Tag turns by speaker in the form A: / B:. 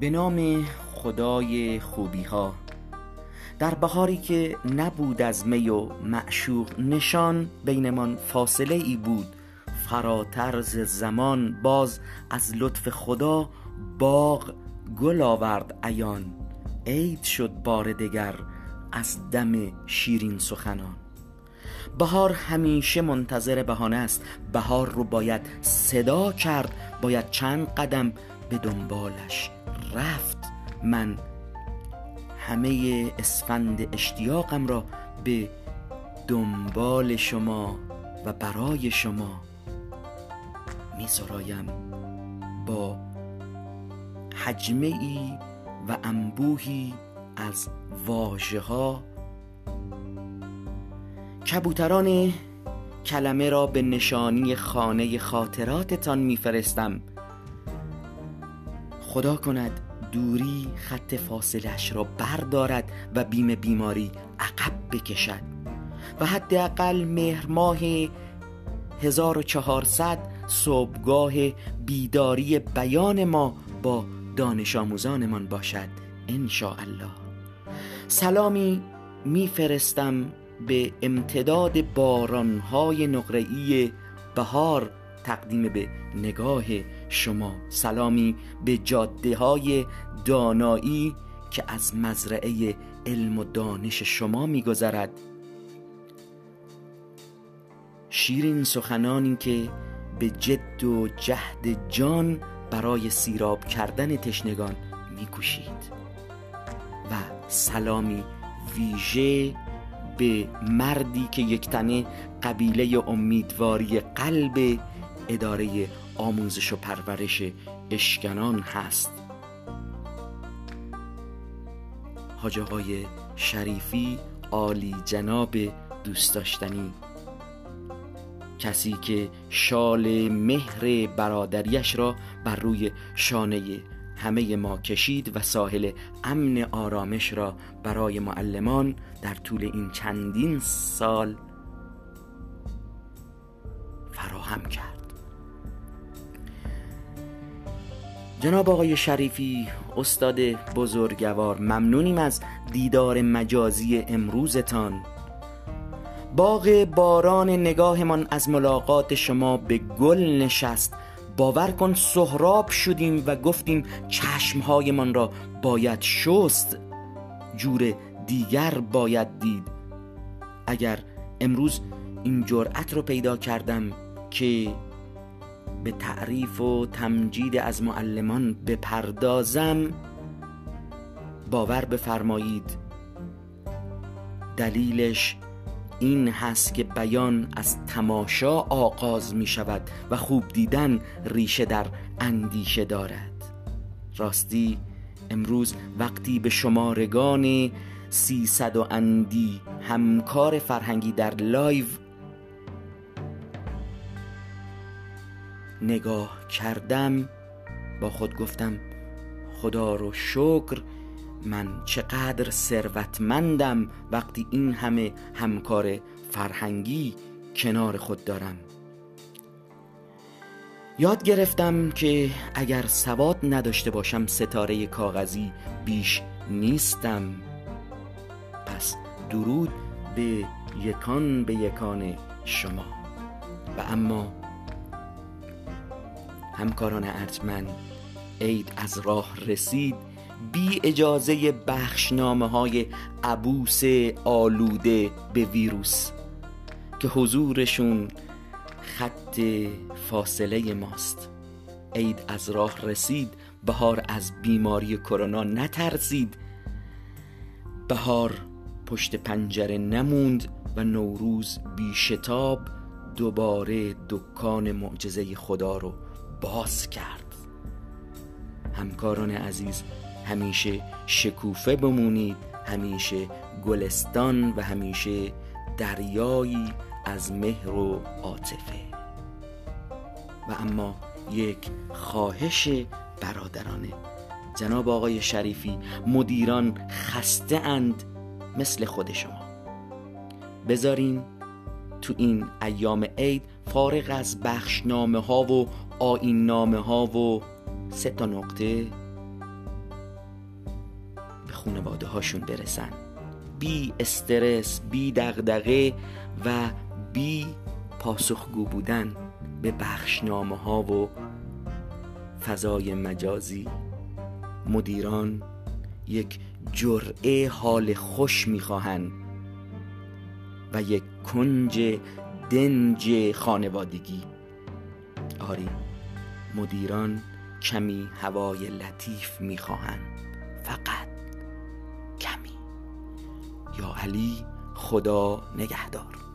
A: به نام خدای خوبی ها در بهاری که نبود از می و معشوق نشان بینمان فاصله ای بود. فراتر ز زمان باز از لطف خدا باغ گل آورد عیان. عید شد بار دگر از دم شیرین سخنان. بهار همیشه منتظر بهانه است. بهار رو باید صدا کرد. باید چند قدم به دنبالش رفت. من همه اسفند اشتیاقم را به دنبال شما و برای شما می با حجمه ای و انبوهی از واژه ها کبوتران کلمه را به نشانی خانه خاطراتتان میفرستم. خدا کند دوری خط فاصلش را بردارد و بیم بیماری عقب بکشد. و حداقل مهر ماه 1400 صبحگاه بیداری بیان ما با دانش آموزانمان باشد ان الله سلامی میفرستم به امتداد بارانهای نقره‌ای بهار تقدیم به نگاه شما سلامی به جاده های دانایی که از مزرعه علم و دانش شما میگذرد. شیرین سخنانی که به جد و جهد جان برای سیراب کردن تشنگان میکوشید و سلامی ویژه به مردی که یک تنه قبیله امیدواری قلب اداره آموزش و پرورش اشکنان هست. حاج آقای شریفی عالی جناب دوست داشتنی. کسی که شال مهر برادریش را بر روی شانه همه ما کشید و ساحل امن آرامش را برای معلمان در طول این چندین سال جناب آقای شریفی استاد بزرگوار ممنونیم از دیدار مجازی امروزتان. باغ باران نگاهمان از ملاقات شما به گل نشست. باور کن سهراب شدیم و گفتیم چشمهایمان را باید شست. جور دیگر باید دید. اگر امروز این جرأت رو پیدا کردم که به تعریف و تمجید از معلمان بپردازم باور بفرمایید دلیلش این هست که بیان از تماشا آغاز می شود و خوب دیدن ریشه در اندیشه دارد. راستی امروز وقتی به شمارگان سیصد و اندی همکار فرهنگی در live نگاه کردم با خود گفتم خدا رو شکر من چقدر ثروتمندم وقتی این همه همکار فرهنگی کنار خود دارم. یاد گرفتم که اگر سواد نداشته باشم ستاره کاغذی بیش نیستم. پس درود به یکان به یکان شما. و اما همکاران ارجمند عید از راه رسید بی اجازه بخشنامه های عبوس آلوده به ویروس که حضورشون خط فاصله ماست. عید از راه رسید بهار از بیماری کرونا نترسید. بهار پشت پنجره نموند و نوروز بی شتاب دوباره دکان معجزه خدا رو باز کرد. همکاران عزیز همیشه شکوفه بمونید همیشه گلستان و همیشه دریایی از مهر و عاطفه. و اما یک خواهش برادرانه جناب آقای شریفی مدیران خسته اند مثل خود شما. بذارین تو این ایام عید فارغ از بخشنامه ها و آین نامه ها و سه تا نقطه خانواده هاشون برسن. بی استرس بی دغدغه و بی پاسخگو بودن به بخشنامه ها و فضای مجازی. مدیران یک جرعه حال خوش می‌خواهند و یک کنج دنج خانوادگی. آری مدیران کمی هوای لطیف می‌خواهند. فقط کمی. یا علی خدا نگهدار.